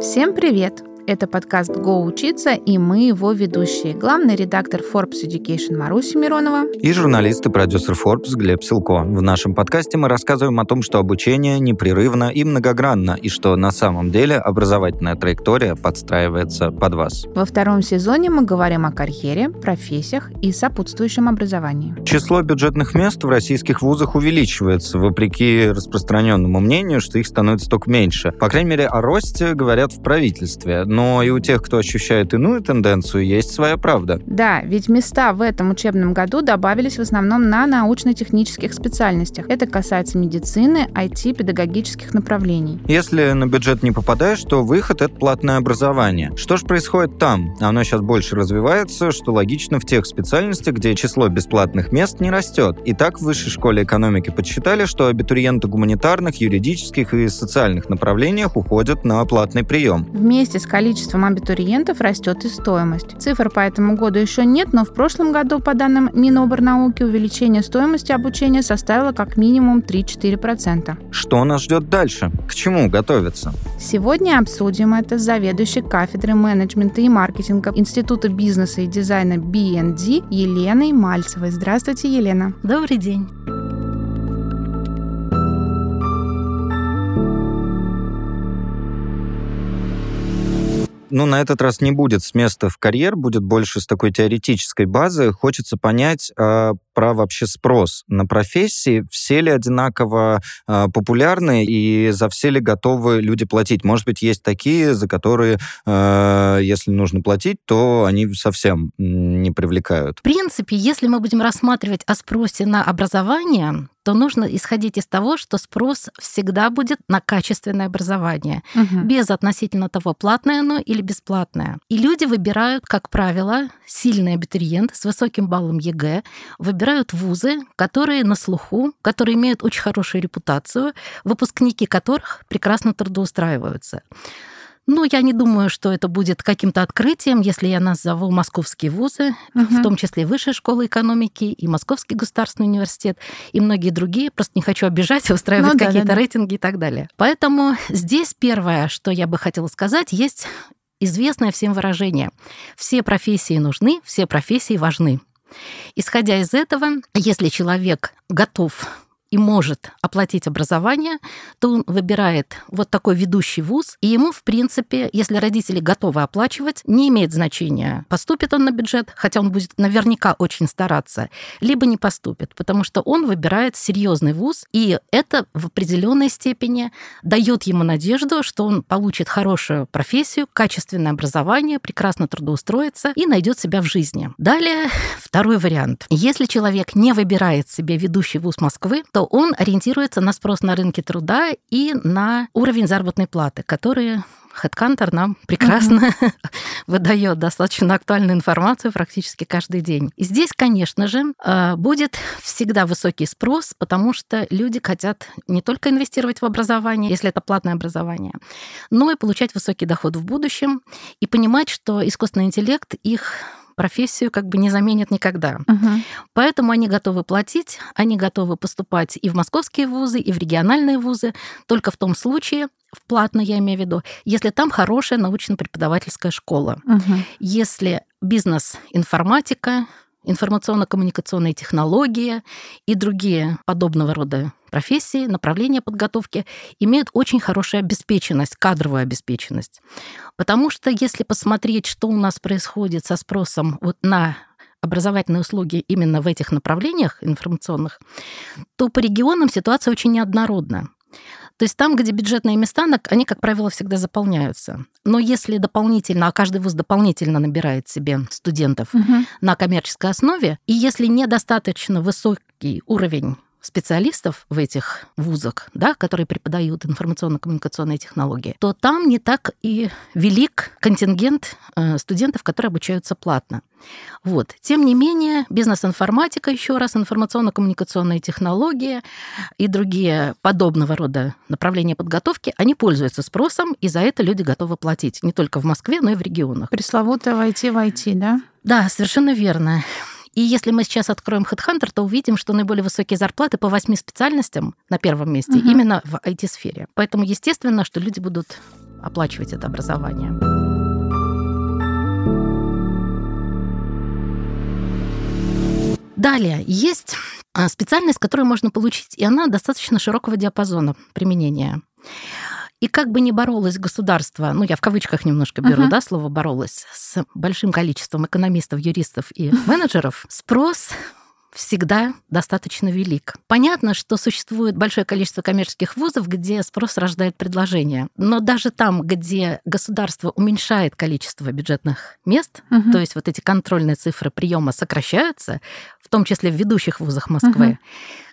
Всем привет! Это подкаст «Го учиться» и мы его ведущие. Главный редактор Forbes Education Маруся Миронова. И журналист и продюсер Forbes Глеб Силко. В нашем подкасте мы рассказываем о том, что обучение непрерывно и многогранно, и что на самом деле образовательная траектория подстраивается под вас. Во втором сезоне мы говорим о карьере, профессиях и сопутствующем образовании. Число бюджетных мест в российских вузах увеличивается, вопреки распространенному мнению, что их становится только меньше. По крайней мере, о росте говорят в правительстве но и у тех, кто ощущает иную тенденцию, есть своя правда. Да, ведь места в этом учебном году добавились в основном на научно-технических специальностях. Это касается медицины, IT, педагогических направлений. Если на бюджет не попадаешь, то выход — это платное образование. Что же происходит там? Оно сейчас больше развивается, что логично в тех специальностях, где число бесплатных мест не растет. И так в Высшей школе экономики подсчитали, что абитуриенты гуманитарных, юридических и социальных направлениях уходят на платный прием. Вместе с коллегами количеством абитуриентов растет и стоимость. Цифр по этому году еще нет, но в прошлом году, по данным Миноборнауки, увеличение стоимости обучения составило как минимум 3-4%. Что нас ждет дальше? К чему готовиться? Сегодня обсудим это с заведующей кафедрой менеджмента и маркетинга Института бизнеса и дизайна BND Еленой Мальцевой. Здравствуйте, Елена. Добрый день. Ну, на этот раз не будет с места в карьер, будет больше с такой теоретической базы. Хочется понять э, про вообще спрос на профессии. Все ли одинаково э, популярны и за все ли готовы люди платить? Может быть, есть такие, за которые, э, если нужно платить, то они совсем не привлекают. В принципе, если мы будем рассматривать о спросе на образование, то нужно исходить из того, что спрос всегда будет на качественное образование, угу. без относительно того, платное оно или бесплатное. И люди выбирают, как правило, сильный абитуриент с высоким баллом ЕГЭ, выбирают вузы, которые на слуху, которые имеют очень хорошую репутацию, выпускники которых прекрасно трудоустраиваются. Ну, я не думаю, что это будет каким-то открытием, если я назову московские вузы, угу. в том числе Высшая школа экономики и Московский государственный университет и многие другие. Просто не хочу обижать, устраивать ну, какие-то да, да. рейтинги и так далее. Поэтому здесь первое, что я бы хотела сказать, есть известное всем выражение. Все профессии нужны, все профессии важны. Исходя из этого, если человек готов и может оплатить образование, то он выбирает вот такой ведущий вуз, и ему, в принципе, если родители готовы оплачивать, не имеет значения, поступит он на бюджет, хотя он будет наверняка очень стараться, либо не поступит, потому что он выбирает серьезный вуз, и это в определенной степени дает ему надежду, что он получит хорошую профессию, качественное образование, прекрасно трудоустроится и найдет себя в жизни. Далее, второй вариант. Если человек не выбирает себе ведущий вуз Москвы, то он ориентируется на спрос на рынке труда и на уровень заработной платы, которые HeadHunter нам прекрасно mm-hmm. выдает достаточно актуальную информацию практически каждый день. И здесь, конечно же, э, будет всегда высокий спрос, потому что люди хотят не только инвестировать в образование, если это платное образование, но и получать высокий доход в будущем и понимать, что искусственный интеллект их профессию как бы не заменит никогда. Угу. Поэтому они готовы платить, они готовы поступать и в московские вузы, и в региональные вузы, только в том случае, в платно я имею в виду, если там хорошая научно-преподавательская школа. Угу. Если бизнес-информатика, информационно-коммуникационные технологии и другие подобного рода профессии, направления подготовки имеют очень хорошую обеспеченность, кадровую обеспеченность. Потому что если посмотреть, что у нас происходит со спросом вот на образовательные услуги именно в этих направлениях информационных, то по регионам ситуация очень неоднородна. То есть там, где бюджетные места, они, как правило, всегда заполняются. Но если дополнительно, а каждый вуз дополнительно набирает себе студентов угу. на коммерческой основе, и если недостаточно высокий уровень специалистов в этих вузах, да, которые преподают информационно-коммуникационные технологии, то там не так и велик контингент э, студентов, которые обучаются платно. Вот. Тем не менее, бизнес-информатика, еще раз, информационно-коммуникационные технологии и другие подобного рода направления подготовки, они пользуются спросом, и за это люди готовы платить не только в Москве, но и в регионах. Пресловутое войти в IT, да? Да, совершенно верно. И если мы сейчас откроем HeadHunter, то увидим, что наиболее высокие зарплаты по восьми специальностям на первом месте угу. именно в IT-сфере. Поэтому естественно, что люди будут оплачивать это образование. Далее, есть а, специальность, которую можно получить, и она достаточно широкого диапазона применения. И как бы ни боролось государство, ну я в кавычках немножко беру, uh-huh. да, слово боролось с большим количеством экономистов, юристов и менеджеров, спрос всегда достаточно велик. Понятно, что существует большое количество коммерческих вузов, где спрос рождает предложение. Но даже там, где государство уменьшает количество бюджетных мест, угу. то есть вот эти контрольные цифры приема сокращаются, в том числе в ведущих вузах Москвы, угу.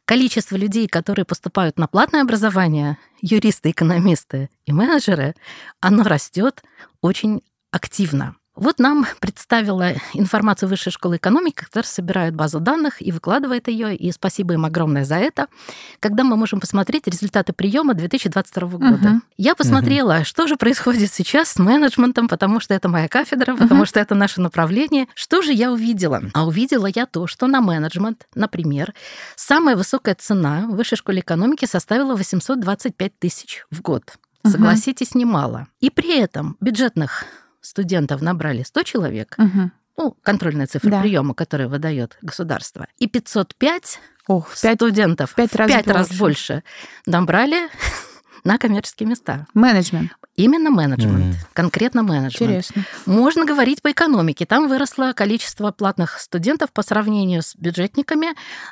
Количество людей, которые поступают на платное образование, юристы, экономисты и менеджеры, оно растет очень активно. Вот нам представила информацию Высшей школы экономики, которая собирает базу данных и выкладывает ее, и спасибо им огромное за это, когда мы можем посмотреть результаты приема 2022 года. Угу. Я посмотрела, угу. что же происходит сейчас с менеджментом, потому что это моя кафедра, потому угу. что это наше направление. Что же я увидела? А увидела я то, что на менеджмент, например, самая высокая цена в Высшей школе экономики составила 825 тысяч в год. Согласитесь, немало. И при этом бюджетных студентов набрали 100 человек, угу. ну, контрольная цифра да. приема, которую выдает государство, и 505 Ох, в 5, студентов в 5 раз, 5 больше. раз больше набрали на коммерческие места. Менеджмент. Именно менеджмент, mm. конкретно менеджмент. Интересно. Можно говорить по экономике. Там выросло количество платных студентов по сравнению с бюджетниками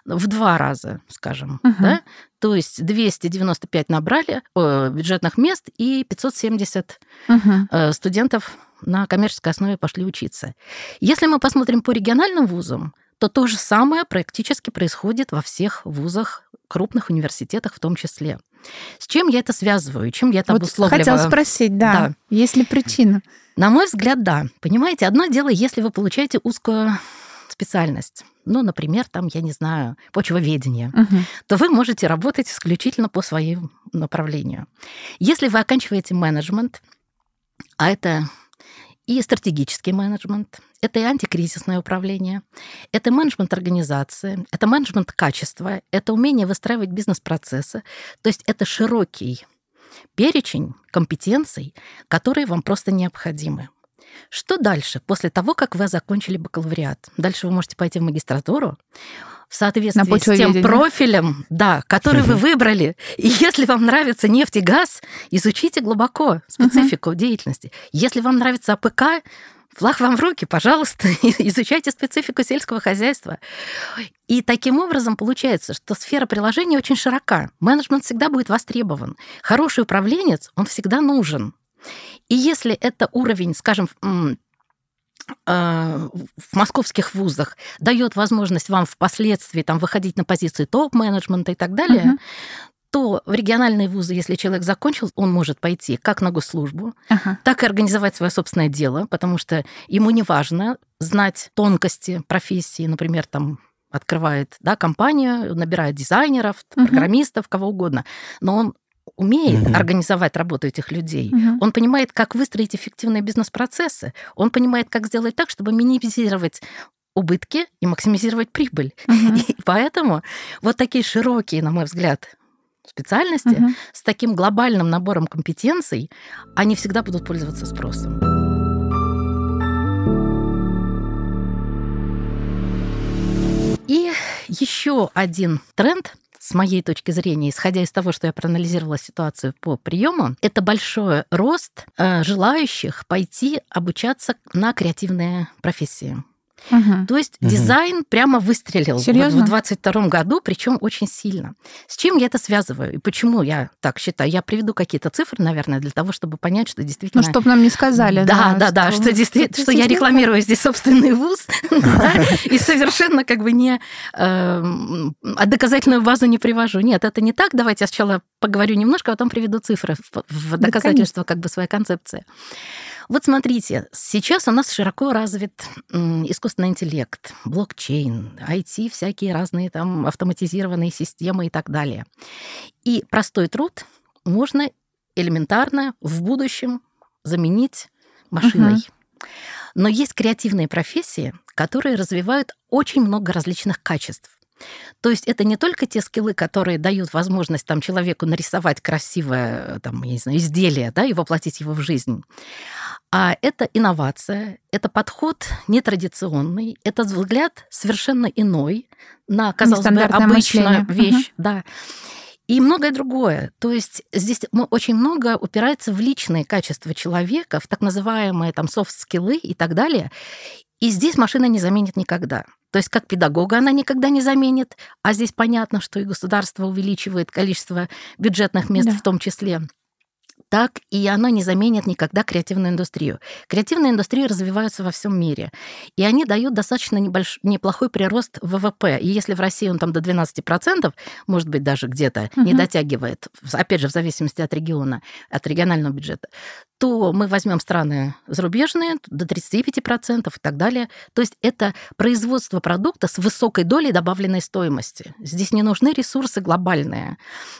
в два раза, скажем. Uh-huh. Да? То есть 295 набрали э, бюджетных мест и 570 uh-huh. э, студентов на коммерческой основе пошли учиться. Если мы посмотрим по региональным вузам, то то же самое практически происходит во всех вузах, крупных университетах в том числе. С чем я это связываю? Чем я это вот обусловливаю? Хотела спросить, да, да. Есть ли причина? На мой взгляд, да. Понимаете, одно дело, если вы получаете узкую специальность, ну, например, там, я не знаю, почвоведение, угу. то вы можете работать исключительно по своему направлению. Если вы оканчиваете менеджмент, а это и стратегический менеджмент, это и антикризисное управление, это менеджмент организации, это менеджмент качества, это умение выстраивать бизнес-процессы. То есть это широкий перечень компетенций, которые вам просто необходимы. Что дальше? После того, как вы закончили бакалавриат, дальше вы можете пойти в магистратуру, в соответствии с тем профилем, да, который вы выбрали. И если вам нравится нефть и газ, изучите глубоко специфику uh-huh. деятельности. Если вам нравится АПК, флаг вам в руки, пожалуйста, изучайте специфику сельского хозяйства. И таким образом получается, что сфера приложения очень широка. Менеджмент всегда будет востребован. Хороший управленец, он всегда нужен. И если это уровень, скажем, в московских вузах дает возможность вам впоследствии там, выходить на позиции топ-менеджмента и так далее, uh-huh. то в региональные вузы, если человек закончил, он может пойти как на госслужбу, uh-huh. так и организовать свое собственное дело, потому что ему не важно знать тонкости профессии, например, там открывает да, компанию, набирает дизайнеров, uh-huh. программистов, кого угодно, но он умеет угу. организовать работу этих людей, угу. он понимает, как выстроить эффективные бизнес-процессы, он понимает, как сделать так, чтобы минимизировать убытки и максимизировать прибыль. Угу. И поэтому вот такие широкие, на мой взгляд, специальности угу. с таким глобальным набором компетенций, они всегда будут пользоваться спросом. И еще один тренд, с моей точки зрения, исходя из того, что я проанализировала ситуацию по приему, это большой рост э, желающих пойти обучаться на креативные профессии. Угу. То есть угу. дизайн прямо выстрелил Серьезно? Вот в 22 году, причем очень сильно. С чем я это связываю и почему я так считаю? Я приведу какие-то цифры, наверное, для того, чтобы понять, что действительно... Ну, чтобы нам не сказали. Да, да, да, что, действительно, что я рекламирую здесь собственный вуз, и совершенно как бы не... Эм, а доказательную базу не привожу. Нет, это не так. Давайте я сначала поговорю немножко, а потом приведу цифры в доказательство как бы своей концепции. Вот смотрите, сейчас у нас широко развит искусственный интеллект, блокчейн, IT, всякие разные там автоматизированные системы и так далее. И простой труд можно элементарно в будущем заменить машиной. Угу. Но есть креативные профессии, которые развивают очень много различных качеств. То есть это не только те скиллы, которые дают возможность там, человеку нарисовать красивое там, я не знаю, изделие да, и воплотить его в жизнь, а это инновация, это подход нетрадиционный, это взгляд совершенно иной на, казалось бы, обычную мышление. вещь. Угу. Да и многое другое. То есть здесь очень много упирается в личные качества человека, в так называемые там софт-скиллы и так далее. И здесь машина не заменит никогда. То есть как педагога она никогда не заменит, а здесь понятно, что и государство увеличивает количество бюджетных мест да. в том числе так и оно не заменит никогда креативную индустрию. Креативные индустрии развиваются во всем мире, и они дают достаточно небольш... неплохой прирост ВВП. И если в России он там до 12%, может быть, даже где-то угу. не дотягивает, опять же, в зависимости от региона, от регионального бюджета, то мы возьмем страны зарубежные, до 35% и так далее. То есть это производство продукта с высокой долей добавленной стоимости. Здесь не нужны ресурсы глобальные.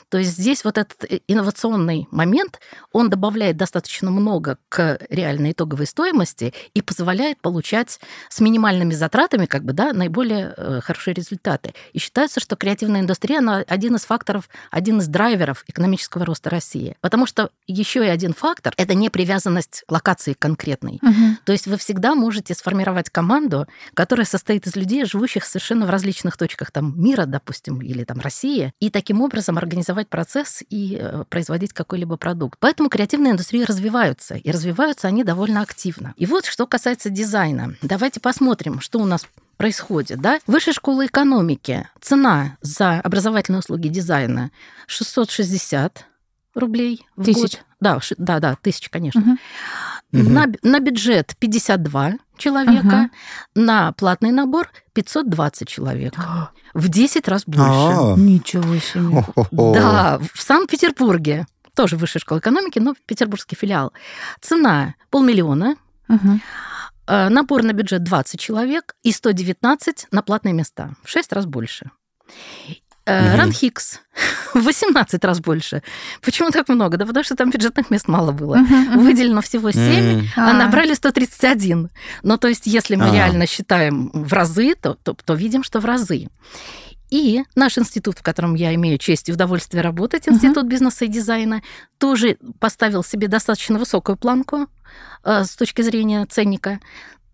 То есть здесь вот этот э, инновационный момент, он добавляет достаточно много к реальной итоговой стоимости и позволяет получать с минимальными затратами как бы, да, наиболее э, хорошие результаты. И считается, что креативная индустрия она один из факторов, один из драйверов экономического роста России. Потому что еще и один фактор – это не привязанность локации конкретной. Угу. То есть вы всегда можете сформировать команду, которая состоит из людей, живущих совершенно в различных точках там, мира, допустим, или там России, и таким образом организовать процесс и э, производить какой-либо продукт. Поэтому креативные индустрии развиваются, и развиваются они довольно активно. И вот что касается дизайна. Давайте посмотрим, что у нас происходит, да? Высшая школа экономики. Цена за образовательные услуги дизайна 660 рублей в Тысяч. год. Да, да, да, тысяч, конечно. Угу. На, на бюджет 52 человека, угу. на платный набор 520 человек. В 10 раз больше. А-а-а. Ничего себе. Да, в Санкт-Петербурге, тоже высшая школа экономики, но петербургский филиал. Цена полмиллиона. Угу. Набор на бюджет 20 человек и 119 на платные места. В 6 раз больше. Угу. Ранхикс в 18 раз больше. Почему так много? Да потому что там бюджетных мест мало было. Угу, Выделено всего 7, угу. а набрали 131. Ну, то есть, если мы а. реально считаем в разы, то, то, то видим, что в разы. И наш институт, в котором я имею честь и удовольствие работать, Институт uh бизнеса и дизайна, тоже поставил себе достаточно высокую планку э, с точки зрения ценника.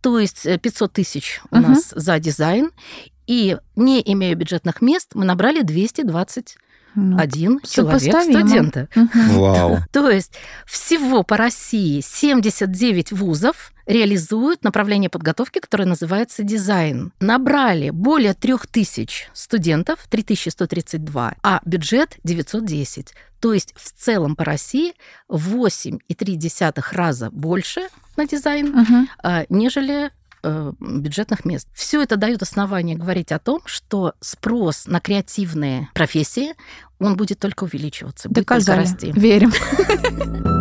То есть 500 тысяч у uh нас за дизайн. И не имея бюджетных мест, мы набрали 220 ну, один человек студента. Вау. То есть всего по России 79 вузов реализуют направление подготовки, которое называется дизайн. Набрали более 3000 студентов, 3132, а бюджет 910. То есть в целом по России 8,3 раза больше на дизайн, угу. нежели Э, бюджетных мест. Все это дает основание говорить о том, что спрос на креативные профессии, он будет только увеличиваться, Доказали. будет только расти. Верим.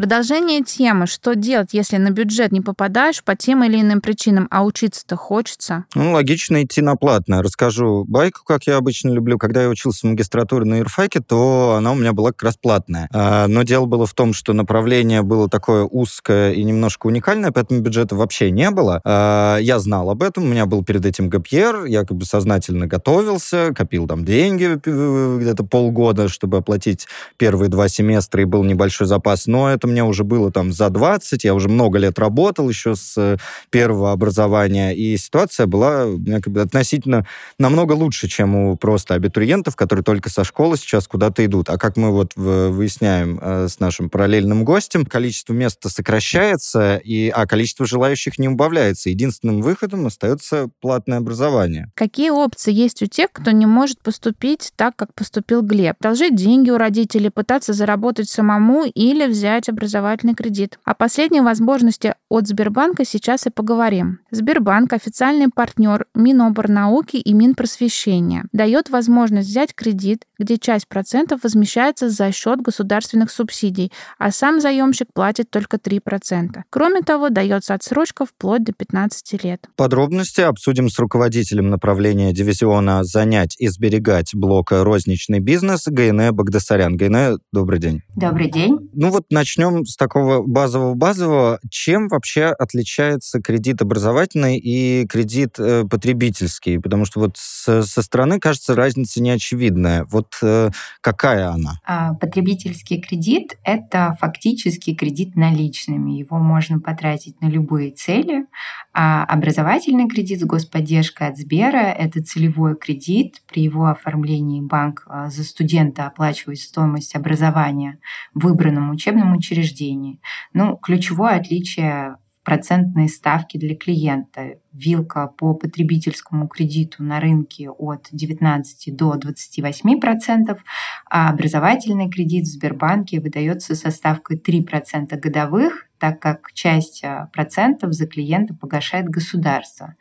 Продолжение темы. Что делать, если на бюджет не попадаешь по тем или иным причинам, а учиться-то хочется? Ну, логично идти на платное. Расскажу байку, как я обычно люблю. Когда я учился в магистратуре на юрфаке, то она у меня была как раз платная. А, но дело было в том, что направление было такое узкое и немножко уникальное, поэтому бюджета вообще не было. А, я знал об этом, у меня был перед этим ГПР, я как бы сознательно готовился, копил там деньги где-то полгода, чтобы оплатить первые два семестра, и был небольшой запас. Но это мне уже было там за 20, я уже много лет работал еще с э, первого образования, и ситуация была как бы, относительно намного лучше, чем у просто абитуриентов, которые только со школы сейчас куда-то идут. А как мы вот выясняем э, с нашим параллельным гостем, количество мест сокращается, и, а количество желающих не убавляется. Единственным выходом остается платное образование. Какие опции есть у тех, кто не может поступить так, как поступил Глеб? Должить деньги у родителей, пытаться заработать самому или взять образовательный кредит. О последней возможности от Сбербанка сейчас и поговорим. Сбербанк – официальный партнер Миноборнауки и Минпросвещения. Дает возможность взять кредит, где часть процентов возмещается за счет государственных субсидий, а сам заемщик платит только 3%. Кроме того, дается отсрочка вплоть до 15 лет. Подробности обсудим с руководителем направления дивизиона «Занять и сберегать» блока «Розничный бизнес» Гайне Багдасарян. Гайне, добрый день. Добрый день. Ну вот начнем начнем с такого базового-базового. Чем вообще отличается кредит образовательный и кредит э, потребительский? Потому что вот с, со стороны, кажется, разница неочевидная. Вот э, какая она? А, потребительский кредит — это фактически кредит наличными. Его можно потратить на любые цели. А образовательный кредит с господдержкой от Сбера — это целевой кредит. При его оформлении банк а, за студента оплачивает стоимость образования в выбранном учебном учреждении. Ну, ключевое отличие в процентной ставке для клиента. Вилка по потребительскому кредиту на рынке от 19 до 28 процентов, а образовательный кредит в Сбербанке выдается со ставкой 3 процента годовых, так как часть а, процентов за клиента погашает государство.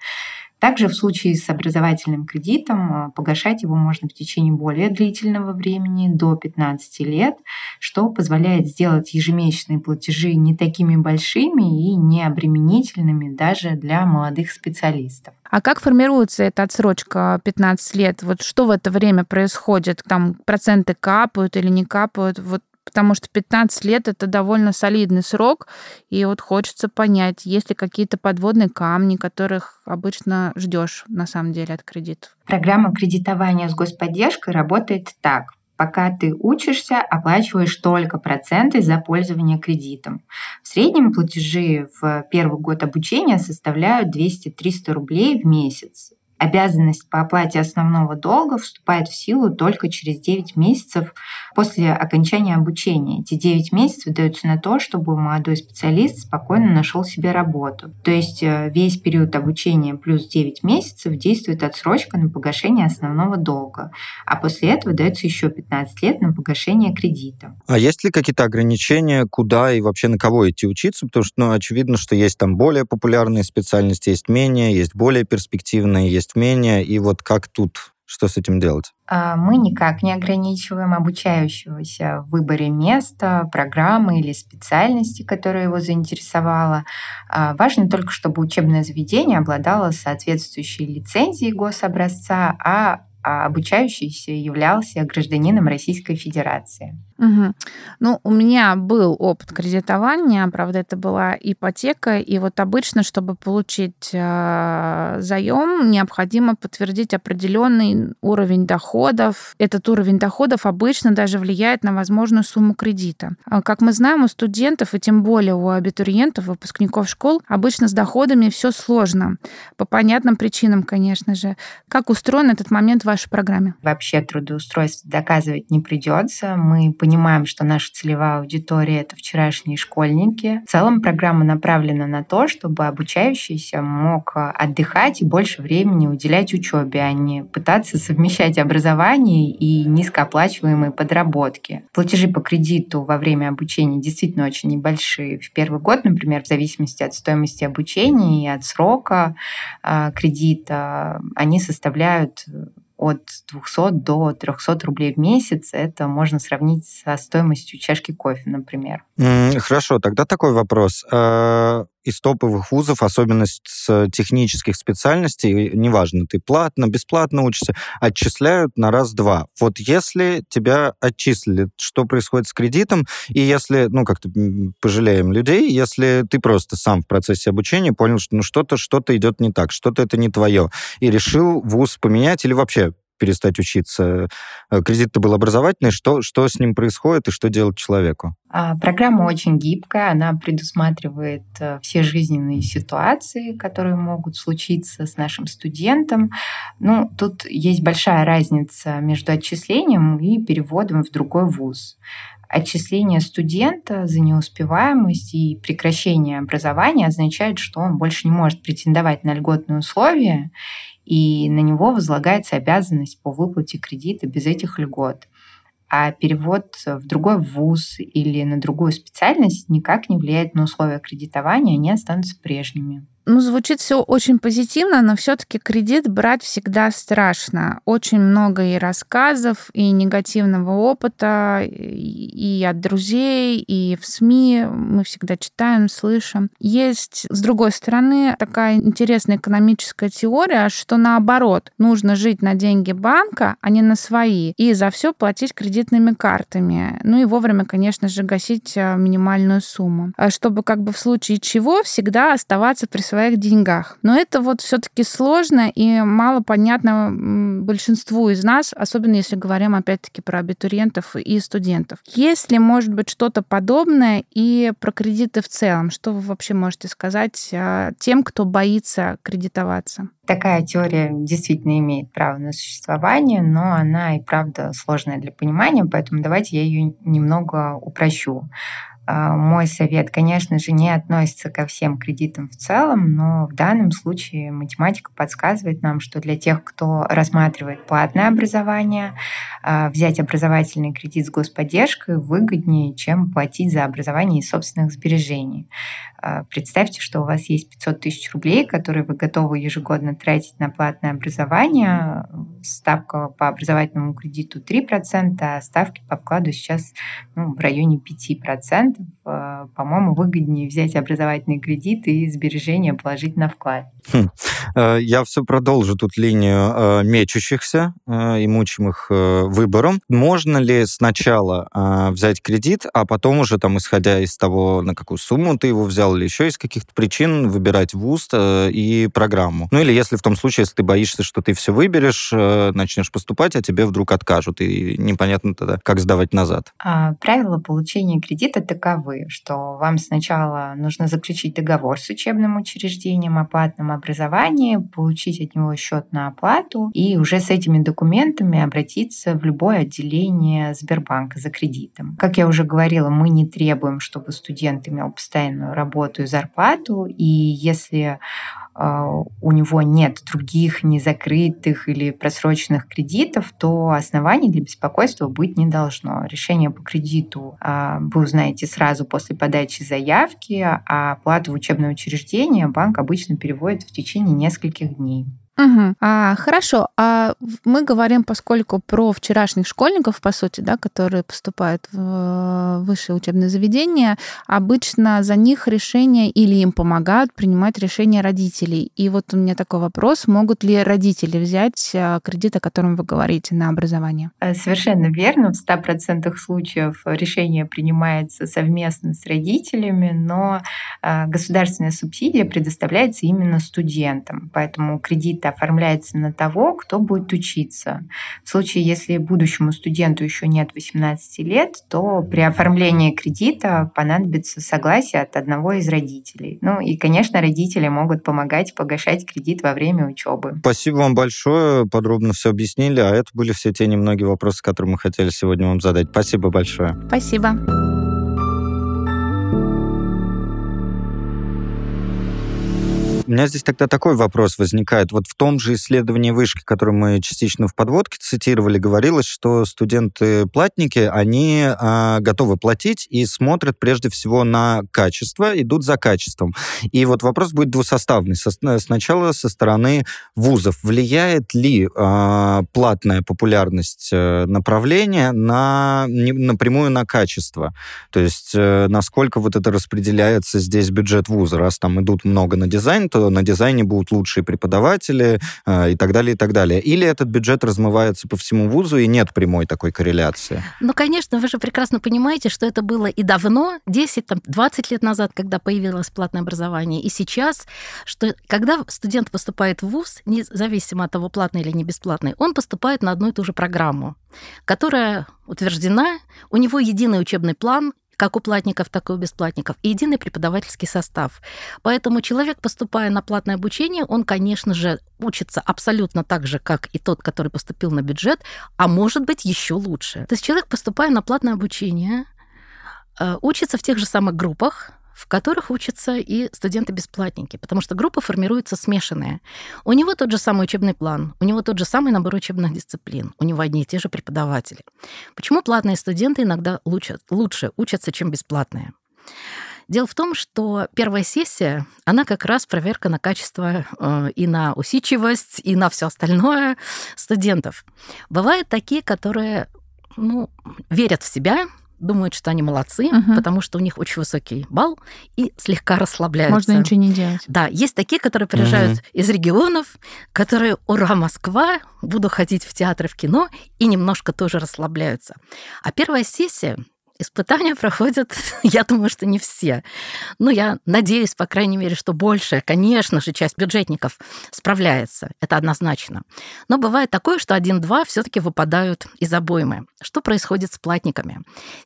Также в случае с образовательным кредитом э, погашать его можно в течение более длительного времени, до 15 лет, что позволяет сделать ежемесячные платежи не такими большими и не обременительными даже для молодых специалистов. А как формируется эта отсрочка 15 лет? Вот что в это время происходит? Там проценты капают или не капают? Вот потому что 15 лет это довольно солидный срок, и вот хочется понять, есть ли какие-то подводные камни, которых обычно ждешь на самом деле от кредитов. Программа кредитования с господдержкой работает так. Пока ты учишься, оплачиваешь только проценты за пользование кредитом. В среднем платежи в первый год обучения составляют 200-300 рублей в месяц. Обязанность по оплате основного долга вступает в силу только через 9 месяцев после окончания обучения. Эти 9 месяцев даются на то, чтобы молодой специалист спокойно нашел себе работу. То есть э, весь период обучения плюс 9 месяцев действует отсрочка на погашение основного долга. А после этого дается еще 15 лет на погашение кредита. А есть ли какие-то ограничения, куда и вообще на кого идти учиться? Потому что ну, очевидно, что есть там более популярные специальности, есть менее, есть более перспективные, есть менее. И вот как тут что с этим делать? А, мы никак не ограничиваем обучающегося в выборе места, программы или специальности, которая его заинтересовала. А, важно только, чтобы учебное заведение обладало соответствующей лицензией гособразца, а а обучающийся являлся гражданином Российской Федерации. Угу. Ну, у меня был опыт кредитования, правда, это была ипотека, и вот обычно, чтобы получить э, заем, необходимо подтвердить определенный уровень доходов. Этот уровень доходов обычно даже влияет на возможную сумму кредита. А, как мы знаем, у студентов, и тем более у абитуриентов, выпускников школ, обычно с доходами все сложно. По понятным причинам, конечно же. Как устроен этот момент вашей программе? Вообще трудоустройство доказывать не придется. Мы понимаем, что наша целевая аудитория — это вчерашние школьники. В целом программа направлена на то, чтобы обучающийся мог отдыхать и больше времени уделять учебе, а не пытаться совмещать образование и низкооплачиваемые подработки. Платежи по кредиту во время обучения действительно очень небольшие. В первый год, например, в зависимости от стоимости обучения и от срока а, кредита, они составляют от 200 до 300 рублей в месяц. Это можно сравнить со стоимостью чашки кофе, например. Хорошо, тогда такой вопрос. А, из топовых вузов, особенно с технических специальностей, неважно, ты платно, бесплатно учишься, отчисляют на раз-два. Вот если тебя отчислили, что происходит с кредитом, и если, ну, как-то пожалеем людей, если ты просто сам в процессе обучения понял, что ну, что-то что-то идет не так, что-то это не твое, и решил вуз поменять или вообще перестать учиться. Э, кредит-то был образовательный. Что, что с ним происходит и что делать человеку? А, программа очень гибкая, она предусматривает э, все жизненные ситуации, которые могут случиться с нашим студентом. Ну, тут есть большая разница между отчислением и переводом в другой вуз отчисление студента за неуспеваемость и прекращение образования означает, что он больше не может претендовать на льготные условия, и на него возлагается обязанность по выплате кредита без этих льгот. А перевод в другой вуз или на другую специальность никак не влияет на условия кредитования, они останутся прежними. Ну, звучит все очень позитивно, но все-таки кредит брать всегда страшно. Очень много и рассказов, и негативного опыта, и от друзей, и в СМИ мы всегда читаем, слышим. Есть, с другой стороны, такая интересная экономическая теория, что наоборот, нужно жить на деньги банка, а не на свои, и за все платить кредитными картами. Ну и вовремя, конечно же, гасить а, минимальную сумму, а чтобы как бы в случае чего всегда оставаться при своей своих деньгах. Но это вот все-таки сложно и мало понятно большинству из нас, особенно если говорим опять-таки про абитуриентов и студентов. Есть ли, может быть, что-то подобное и про кредиты в целом? Что вы вообще можете сказать а, тем, кто боится кредитоваться? Такая теория действительно имеет право на существование, но она и правда сложная для понимания, поэтому давайте я ее немного упрощу. А, мой совет, конечно же, не относится ко всем кредитам в целом, но в данном случае математика подсказывает нам, что для тех, кто рассматривает платное образование, а, взять образовательный кредит с господдержкой выгоднее, чем платить за образование из собственных сбережений. А, представьте, что у вас есть 500 тысяч рублей, которые вы готовы ежегодно тратить на платное образование. Ставка по образовательному кредиту 3%, а ставки по вкладу сейчас ну, в районе 5%. Mm-hmm. По-моему, выгоднее взять образовательный кредит и сбережения положить на вклад. Хм. Э, я все продолжу тут линию э, мечущихся э, и мучимых выбором. Можно ли сначала взять кредит, а потом уже там, исходя из того, на какую сумму ты его взял, или еще из каких-то причин, выбирать вуз и программу? Ну или если в том случае, если ты боишься, что ты все выберешь, начнешь поступать, а тебе вдруг откажут, и непонятно тогда, как сдавать назад. А, правила получения кредита таковы, что вам сначала нужно заключить договор с учебным учреждением о платном образовании, получить от него счет на оплату и уже с этими документами обратиться в любое отделение Сбербанка за кредитом. Как я уже говорила, мы не требуем, чтобы студент имел постоянную работу и зарплату, и если у него нет других незакрытых или просроченных кредитов, то оснований для беспокойства быть не должно. Решение по кредиту а, вы узнаете сразу после подачи заявки, а оплату в учебное учреждение банк обычно переводит в течение нескольких дней. Угу. А, хорошо. А мы говорим, поскольку про вчерашних школьников, по сути, да, которые поступают в высшее учебное заведение, обычно за них решение или им помогают принимать решения родителей. И вот у меня такой вопрос, могут ли родители взять э, кредит, о котором вы говорите, на образование? Э, совершенно верно. В 100% случаев решение принимается совместно с родителями, но государственная субсидия предоставляется именно студентам. Поэтому кредиты оформляется на того, кто будет учиться. В случае, если будущему студенту еще нет 18 лет, то при оформлении кредита понадобится согласие от одного из родителей. Ну и, конечно, родители могут помогать погашать кредит во время учебы. Спасибо вам большое, подробно все объяснили, а это были все те немногие вопросы, которые мы хотели сегодня вам задать. Спасибо большое. Спасибо. У меня здесь тогда такой вопрос возникает. Вот в том же исследовании вышки, которое мы частично в подводке цитировали, говорилось, что студенты-платники, они э, готовы платить и смотрят прежде всего на качество, идут за качеством. И вот вопрос будет двусоставный. Со, сначала со стороны вузов. Влияет ли э, платная популярность э, направления на, не, напрямую на качество? То есть э, насколько вот это распределяется здесь бюджет вуза? Раз там идут много на дизайн, то на дизайне будут лучшие преподаватели э, и так далее, и так далее. Или этот бюджет размывается по всему вузу, и нет прямой такой корреляции? Ну, конечно, вы же прекрасно понимаете, что это было и давно, 10, там, 20 лет назад, когда появилось платное образование, и сейчас, что когда студент поступает в вуз, независимо от того, платный или не бесплатный, он поступает на одну и ту же программу, которая утверждена, у него единый учебный план, как у платников, так и у бесплатников, и единый преподавательский состав. Поэтому человек, поступая на платное обучение, он, конечно же, учится абсолютно так же, как и тот, который поступил на бюджет, а может быть еще лучше. То есть человек, поступая на платное обучение, э, учится в тех же самых группах, в которых учатся и студенты-бесплатники, потому что группа формируется смешанная. У него тот же самый учебный план, у него тот же самый набор учебных дисциплин, у него одни и те же преподаватели. Почему платные студенты иногда лучше, лучше учатся, чем бесплатные? Дело в том, что первая сессия, она как раз проверка на качество э, и на усидчивость, и на все остальное студентов. Бывают такие, которые ну, верят в себя, думают, что они молодцы, угу. потому что у них очень высокий балл и слегка расслабляются. Можно ничего не делать. Да, есть такие, которые приезжают угу. из регионов, которые «Ура, Москва!», буду ходить в театры, в кино, и немножко тоже расслабляются. А первая сессия Испытания проходят, я думаю, что не все. Ну, я надеюсь, по крайней мере, что большая, конечно же, часть бюджетников справляется. Это однозначно. Но бывает такое, что один-два все таки выпадают из обоймы. Что происходит с платниками?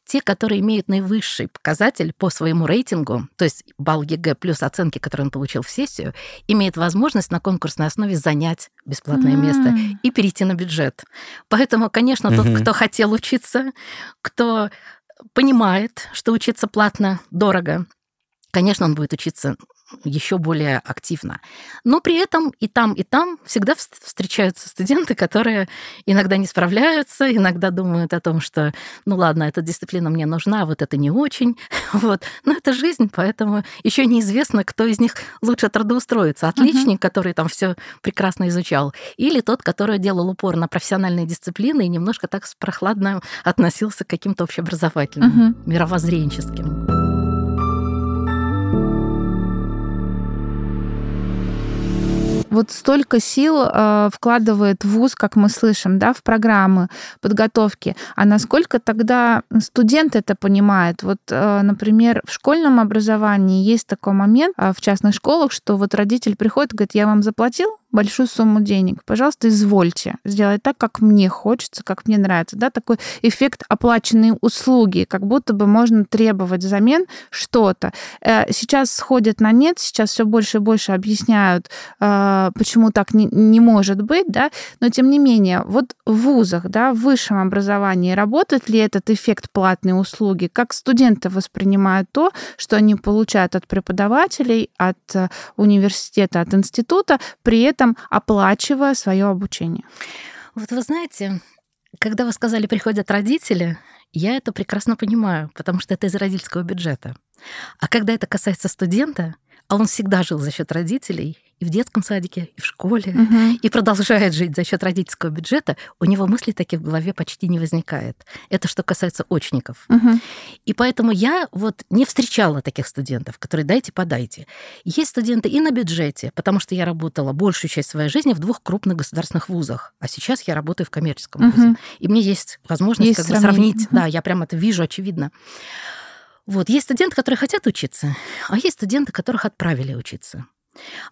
Те, которые имеют наивысший показатель по своему рейтингу, то есть балл ЕГЭ плюс оценки, которые он получил в сессию, имеют возможность на конкурсной основе занять бесплатное мм. место и перейти на бюджет. Поэтому, конечно, mm-hmm. тот, кто хотел учиться, кто понимает, что учиться платно дорого, конечно, он будет учиться еще более активно. Но при этом и там, и там всегда встречаются студенты, которые иногда не справляются, иногда думают о том, что, ну ладно, эта дисциплина мне нужна, а вот это не очень. Вот. Но это жизнь, поэтому еще неизвестно, кто из них лучше трудоустроится. Отличник, uh-huh. который там все прекрасно изучал, или тот, который делал упор на профессиональные дисциплины и немножко так прохладно относился к каким-то общеобразовательным, uh-huh. мировоззренческим. Вот столько сил э, вкладывает вуз, как мы слышим, да, в программы подготовки. А насколько тогда студент это понимает? Вот, э, например, в школьном образовании есть такой момент э, в частных школах, что вот родитель приходит и говорит, я вам заплатил, большую сумму денег. Пожалуйста, извольте сделать так, как мне хочется, как мне нравится. Да, такой эффект оплаченной услуги, как будто бы можно требовать взамен что-то. Э, сейчас сходят на нет, сейчас все больше и больше объясняют, э, почему так не, не может быть, да, но тем не менее, вот в вузах, да, в высшем образовании работает ли этот эффект платной услуги? Как студенты воспринимают то, что они получают от преподавателей, от э, университета, от института, при этом этом оплачивая свое обучение. Вот вы знаете, когда вы сказали, приходят родители, я это прекрасно понимаю, потому что это из родительского бюджета. А когда это касается студента, а он всегда жил за счет родителей, и в детском садике, и в школе, угу. и продолжает жить за счет родительского бюджета, у него мысли таких в голове почти не возникает. Это что касается очников. Угу. И поэтому я вот не встречала таких студентов, которые дайте, подайте. Есть студенты и на бюджете, потому что я работала большую часть своей жизни в двух крупных государственных вузах, а сейчас я работаю в коммерческом угу. вузе. И мне есть возможность есть как бы сравнить. Угу. Да, я прям это вижу очевидно. Вот, есть студенты, которые хотят учиться, а есть студенты, которых отправили учиться.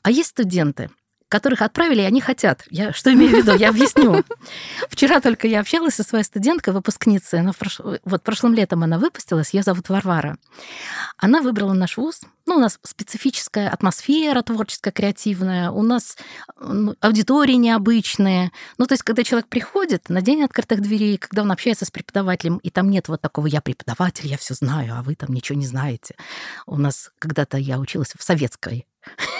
А есть студенты, которых отправили, и они хотят. Я что имею в виду? Я объясню. Вчера только я общалась со своей студенткой, выпускницей. Она в прош... Вот прошлым летом она выпустилась, ее зовут Варвара. Она выбрала наш вуз. Ну, у нас специфическая атмосфера творческая, креативная. У нас ну, аудитории необычные. Ну, то есть, когда человек приходит на день открытых дверей, когда он общается с преподавателем, и там нет вот такого «я преподаватель, я все знаю, а вы там ничего не знаете». У нас когда-то я училась в советской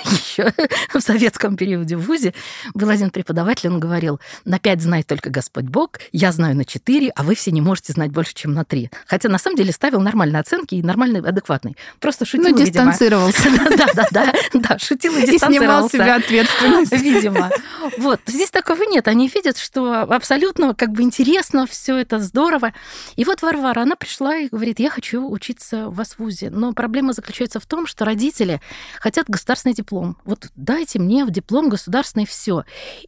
еще в советском периоде в ВУЗе был один преподаватель, он говорил, на пять знает только Господь Бог, я знаю на четыре, а вы все не можете знать больше, чем на три. Хотя на самом деле ставил нормальные оценки и нормальный, адекватный. Просто шутил, Ну, дистанцировался. Да, да, да, да, шутил и дистанцировался. И снимал себя ответственность. Видимо. Вот, здесь такого нет. Они видят, что абсолютно как бы интересно, все это здорово. И вот Варвара, она пришла и говорит, я хочу учиться в вас в ВУЗе. Но проблема заключается в том, что родители хотят государственный диплом. Вот дайте мне в диплом государственный все.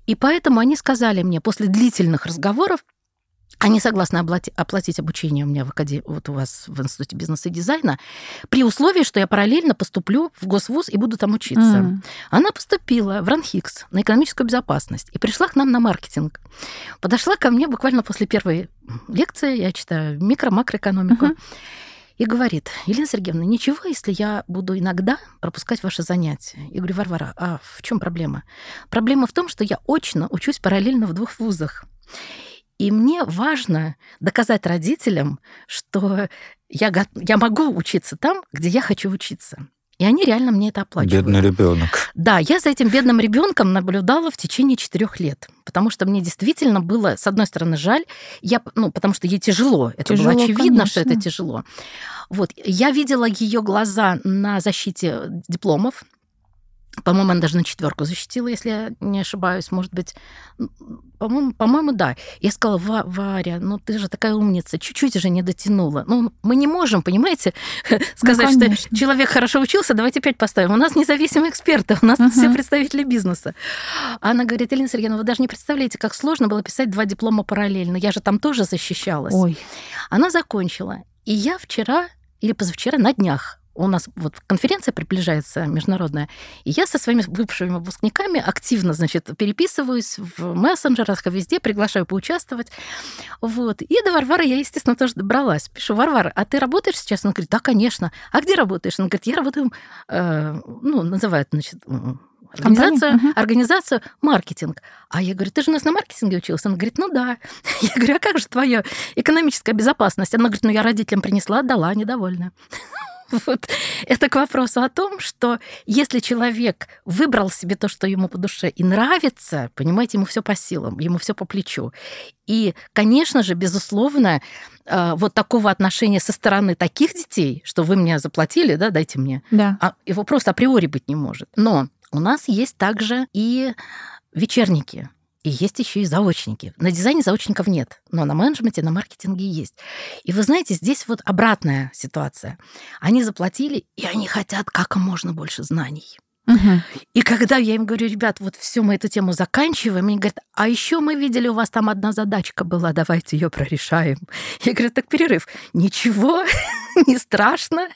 И поэтому они сказали мне после длительных разговоров, они согласны оплатить, оплатить обучение у меня в академии, вот у вас в Институте бизнеса и дизайна, при условии, что я параллельно поступлю в госвуз и буду там учиться. Mm. Она поступила в РАНХИКС на экономическую безопасность и пришла к нам на маркетинг. Подошла ко мне буквально после первой лекции, я читаю микро-макроэкономику, uh-huh. И говорит, Елена Сергеевна, ничего, если я буду иногда пропускать ваши занятия? Я говорю, Варвара, а в чем проблема? Проблема в том, что я очно учусь параллельно в двух вузах. И мне важно доказать родителям, что я, я могу учиться там, где я хочу учиться. И они реально мне это оплачивают. Бедный ребенок. Да, я за этим бедным ребенком наблюдала в течение четырех лет, потому что мне действительно было, с одной стороны, жаль, я, ну, потому что ей тяжело. Это тяжело, было очевидно, конечно. что это тяжело. Вот, я видела ее глаза на защите дипломов, по-моему, она даже на четверку защитила, если я не ошибаюсь. Может быть, по-моему, по-моему, да. Я сказала, Варя, ну ты же такая умница, чуть-чуть же не дотянула. Ну, мы не можем, понимаете, сказать, ну, что человек хорошо учился, давайте опять поставим. У нас независимые эксперты, у нас uh-huh. все представители бизнеса. Она говорит, Елена Сергеевна, вы даже не представляете, как сложно было писать два диплома параллельно. Я же там тоже защищалась. Ой. Она закончила. И я вчера или позавчера на днях у нас вот конференция приближается международная, и я со своими бывшими выпускниками активно, значит, переписываюсь в мессенджерах, везде, приглашаю поучаствовать. Вот. И до Варвары я, естественно, тоже добралась. Пишу, Варвара, а ты работаешь сейчас? Она говорит, да, конечно. А где работаешь? Она говорит, я работаю, э, ну, называют, значит, Организация, uh-huh. организация маркетинг. А я говорю, ты же у нас на маркетинге учился? Она говорит, ну да. Я говорю, а как же твоя экономическая безопасность? Она говорит, ну я родителям принесла, отдала, недовольна. Вот. Это к вопросу о том, что если человек выбрал себе то, что ему по душе и нравится, понимаете, ему все по силам, ему все по плечу. И, конечно же, безусловно, э, вот такого отношения со стороны таких детей, что вы мне заплатили, да, дайте мне, да. А его просто априори быть не может. Но у нас есть также и вечерники. И есть еще и заочники. На дизайне заочников нет, но на менеджменте, на маркетинге есть. И вы знаете, здесь вот обратная ситуация. Они заплатили, и они хотят как можно больше знаний. Угу. И когда я им говорю, ребят, вот все, мы эту тему заканчиваем, они говорят, а еще мы видели, у вас там одна задачка была, давайте ее прорешаем. Я говорю, так перерыв. Ничего, не страшно,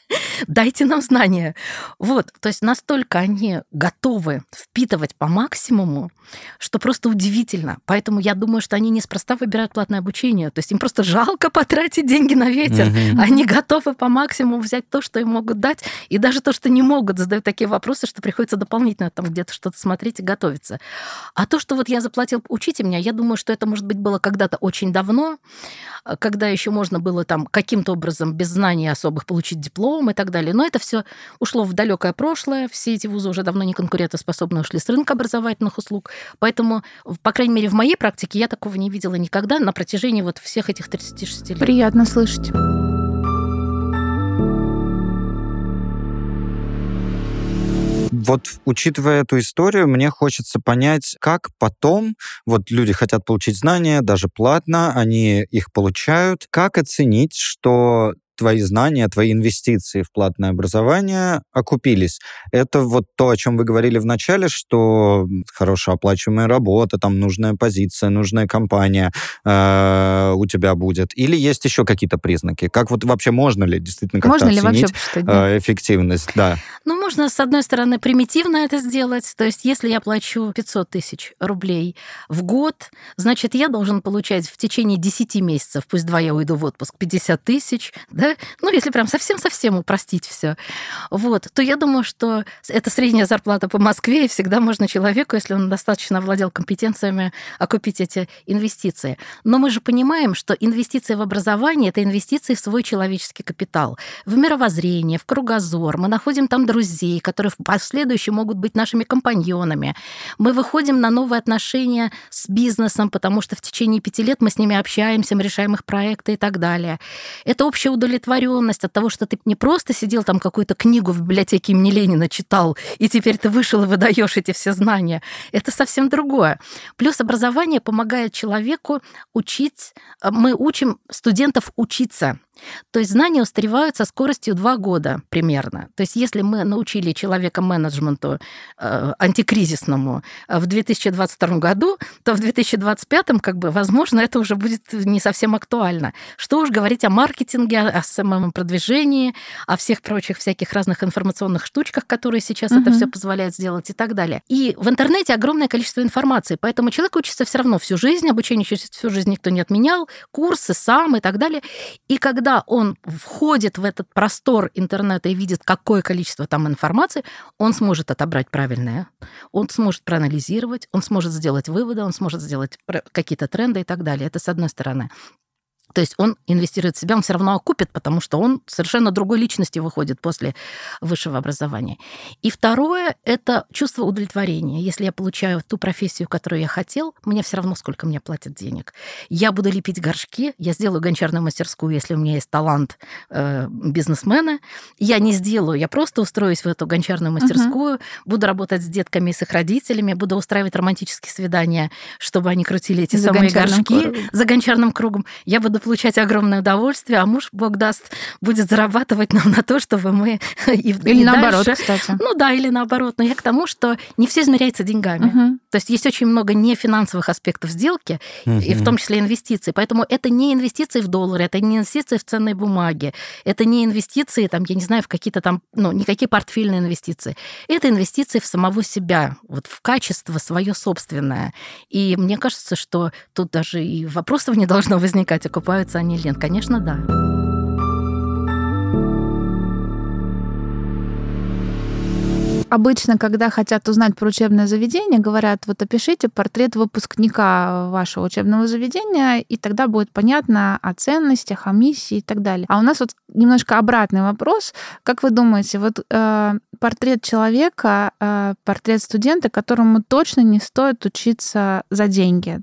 дайте нам знания. Вот, то есть настолько они готовы впитывать по максимуму, что просто удивительно. Поэтому я думаю, что они неспроста выбирают платное обучение. То есть им просто жалко потратить деньги на ветер. Угу. Они готовы по максимуму взять то, что им могут дать, и даже то, что не могут, задают такие вопросы, что приходится дополнительно там где-то что-то смотреть и готовиться. А то, что вот я заплатил, учите меня, я думаю, что это, может быть, было когда-то очень давно, когда еще можно было там каким-то образом без особых получить диплом и так далее. Но это все ушло в далекое прошлое. Все эти вузы уже давно не конкурентоспособны, ушли с рынка образовательных услуг. Поэтому, по крайней мере, в моей практике я такого не видела никогда на протяжении вот всех этих 36 лет. Приятно слышать. Вот учитывая эту историю, мне хочется понять, как потом, вот люди хотят получить знания, даже платно, они их получают, как оценить, что твои знания, твои инвестиции в платное образование окупились. Это вот то, о чем вы говорили в начале, что хорошая оплачиваемая работа, там нужная позиция, нужная компания э, у тебя будет. Или есть еще какие-то признаки? Как вот вообще можно ли действительно как-то можно оценить ли вообще э, эффективность? Да. Ну, можно, с одной стороны, примитивно это сделать. То есть, если я плачу 500 тысяч рублей в год, значит, я должен получать в течение 10 месяцев, пусть два я уйду в отпуск, 50 тысяч, да, да, ну, если прям совсем-совсем упростить все, вот, то я думаю, что это средняя зарплата по Москве, и всегда можно человеку, если он достаточно владел компетенциями, окупить эти инвестиции. Но мы же понимаем, что инвестиции в образование – это инвестиции в свой человеческий капитал, в мировоззрение, в кругозор. Мы находим там друзей, которые в последующем могут быть нашими компаньонами. Мы выходим на новые отношения с бизнесом, потому что в течение пяти лет мы с ними общаемся, мы решаем их проекты и так далее. Это общее удовлетворение удовлетворенность от того, что ты не просто сидел там какую-то книгу в библиотеке имени Ленина читал, и теперь ты вышел и выдаешь эти все знания. Это совсем другое. Плюс образование помогает человеку учить. Э, мы учим студентов учиться. То есть знания устаревают со скоростью 2 года примерно. То есть если мы научили человека менеджменту э, антикризисному э, в 2022 году, то в 2025, как бы, возможно, это уже будет не совсем актуально. Что уж говорить о маркетинге, о самом продвижении, о всех прочих всяких разных информационных штучках, которые сейчас угу. это все позволяют сделать и так далее. И в интернете огромное количество информации, поэтому человек учится все равно всю жизнь, обучение через всю жизнь никто не отменял, курсы сам и так далее. И когда когда он входит в этот простор интернета и видит, какое количество там информации, он сможет отобрать правильное, он сможет проанализировать, он сможет сделать выводы, он сможет сделать какие-то тренды и так далее. Это с одной стороны. То есть он инвестирует в себя, он все равно окупит, потому что он совершенно другой личности выходит после высшего образования. И второе – это чувство удовлетворения. Если я получаю ту профессию, которую я хотел, мне все равно, сколько мне платят денег. Я буду лепить горшки, я сделаю гончарную мастерскую, если у меня есть талант э, бизнесмена. Я не сделаю, я просто устроюсь в эту гончарную мастерскую, uh-huh. буду работать с детками и с их родителями, буду устраивать романтические свидания, чтобы они крутили эти за самые горшки кругом. за гончарным кругом. Я буду получать огромное удовольствие, а муж, Бог даст, будет зарабатывать нам на то, чтобы мы и, или и наоборот, дальше... кстати. Ну да, или наоборот. Но я к тому, что не все измеряется деньгами. Угу. То есть есть очень много нефинансовых аспектов сделки, угу. и в том числе инвестиций. Поэтому это не инвестиции в доллары, это не инвестиции в ценные бумаги, это не инвестиции, там, я не знаю, в какие-то там, ну, никакие портфельные инвестиции. Это инвестиции в самого себя, вот в качество свое собственное. И мне кажется, что тут даже и вопросов не должно возникать, окупаются они или нет. Конечно, да. Обычно, когда хотят узнать про учебное заведение, говорят, вот опишите портрет выпускника вашего учебного заведения, и тогда будет понятно о ценностях, о миссии и так далее. А у нас вот немножко обратный вопрос. Как вы думаете, вот э, портрет человека, э, портрет студента, которому точно не стоит учиться за деньги?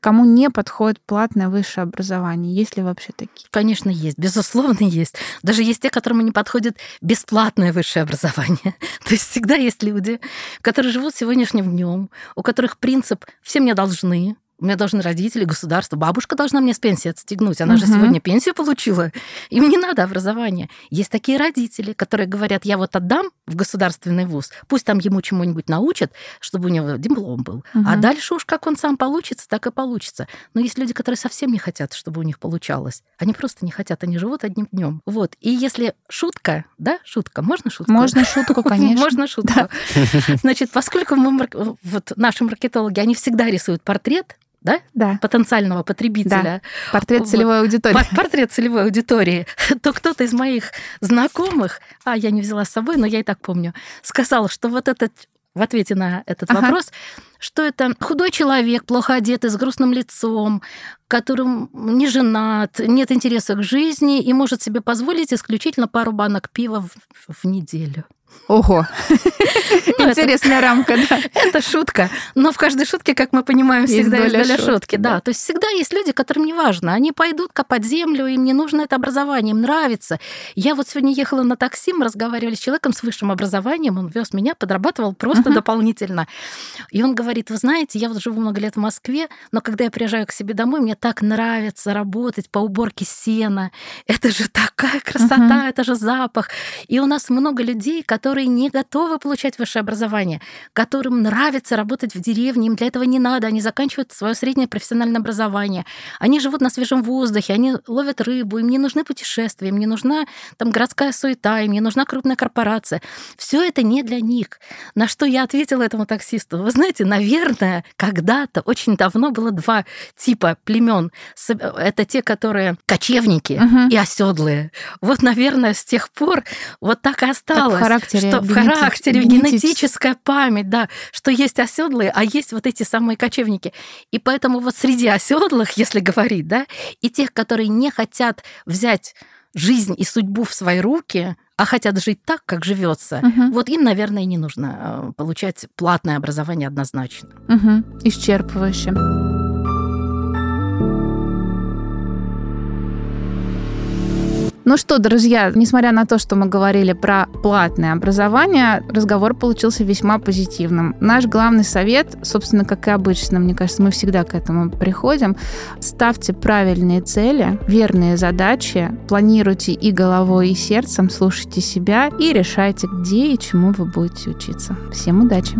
Кому не подходит платное высшее образование? Есть ли вообще такие? Конечно, есть. Безусловно, есть. Даже есть те, которым не подходит бесплатное высшее образование. То есть всегда есть люди, которые живут сегодняшним днем, у которых принцип «все мне должны», у меня должны родители, государство, бабушка должна мне с пенсии отстегнуть. Она угу. же сегодня пенсию получила. Им не надо образования. Есть такие родители, которые говорят, я вот отдам в государственный вуз, пусть там ему чему-нибудь научат, чтобы у него диплом был. Угу. А дальше уж как он сам получится, так и получится. Но есть люди, которые совсем не хотят, чтобы у них получалось. Они просто не хотят, они живут одним днем. Вот. И если шутка, да, шутка, можно шутку? Можно шутку, конечно. Можно шутку. Значит, поскольку мы, вот наши маркетологи, они всегда рисуют портрет, да? Да. потенциального потребителя. Да. Портрет целевой аудитории. Портрет целевой аудитории. То кто-то из моих знакомых, а я не взяла с собой, но я и так помню, сказал, что вот этот в ответе на этот ага. вопрос, что это худой человек, плохо одетый, с грустным лицом, которым не женат, нет интереса к жизни и может себе позволить исключительно пару банок пива в, в неделю. Ого, ну, интересная рамка, да. Это шутка. Но в каждой шутке, как мы понимаем, всегда есть доля шутки. Да, то есть всегда есть люди, которым не важно. Они пойдут копать землю, им не нужно это образование, им нравится. Я вот сегодня ехала на такси, мы разговаривали с человеком с высшим образованием, он вез меня, подрабатывал просто дополнительно. И он говорит, вы знаете, я вот живу много лет в Москве, но когда я приезжаю к себе домой, мне так нравится работать по уборке сена. Это же такая красота, это же запах. И у нас много людей, которые которые не готовы получать высшее образование, которым нравится работать в деревне, им для этого не надо, они заканчивают свое среднее профессиональное образование, они живут на свежем воздухе, они ловят рыбу, им не нужны путешествия, им не нужна там городская суета, им не нужна крупная корпорация. Все это не для них. На что я ответила этому таксисту? Вы знаете, наверное, когда-то, очень давно было два типа племен. Это те, которые кочевники угу. и оседлые. Вот, наверное, с тех пор вот так и осталось. Так характере. Что в характере, генетическая память, да, что есть оседлые, а есть вот эти самые кочевники. И поэтому вот среди оседлых, если говорить, да, и тех, которые не хотят взять жизнь и судьбу в свои руки, а хотят жить так, как живется, угу. вот им, наверное, не нужно э, получать платное образование однозначно. Угу. Исчерпывающе. Ну что, друзья, несмотря на то, что мы говорили про платное образование, разговор получился весьма позитивным. Наш главный совет, собственно, как и обычно, мне кажется, мы всегда к этому приходим, ставьте правильные цели, верные задачи, планируйте и головой, и сердцем, слушайте себя и решайте, где и чему вы будете учиться. Всем удачи!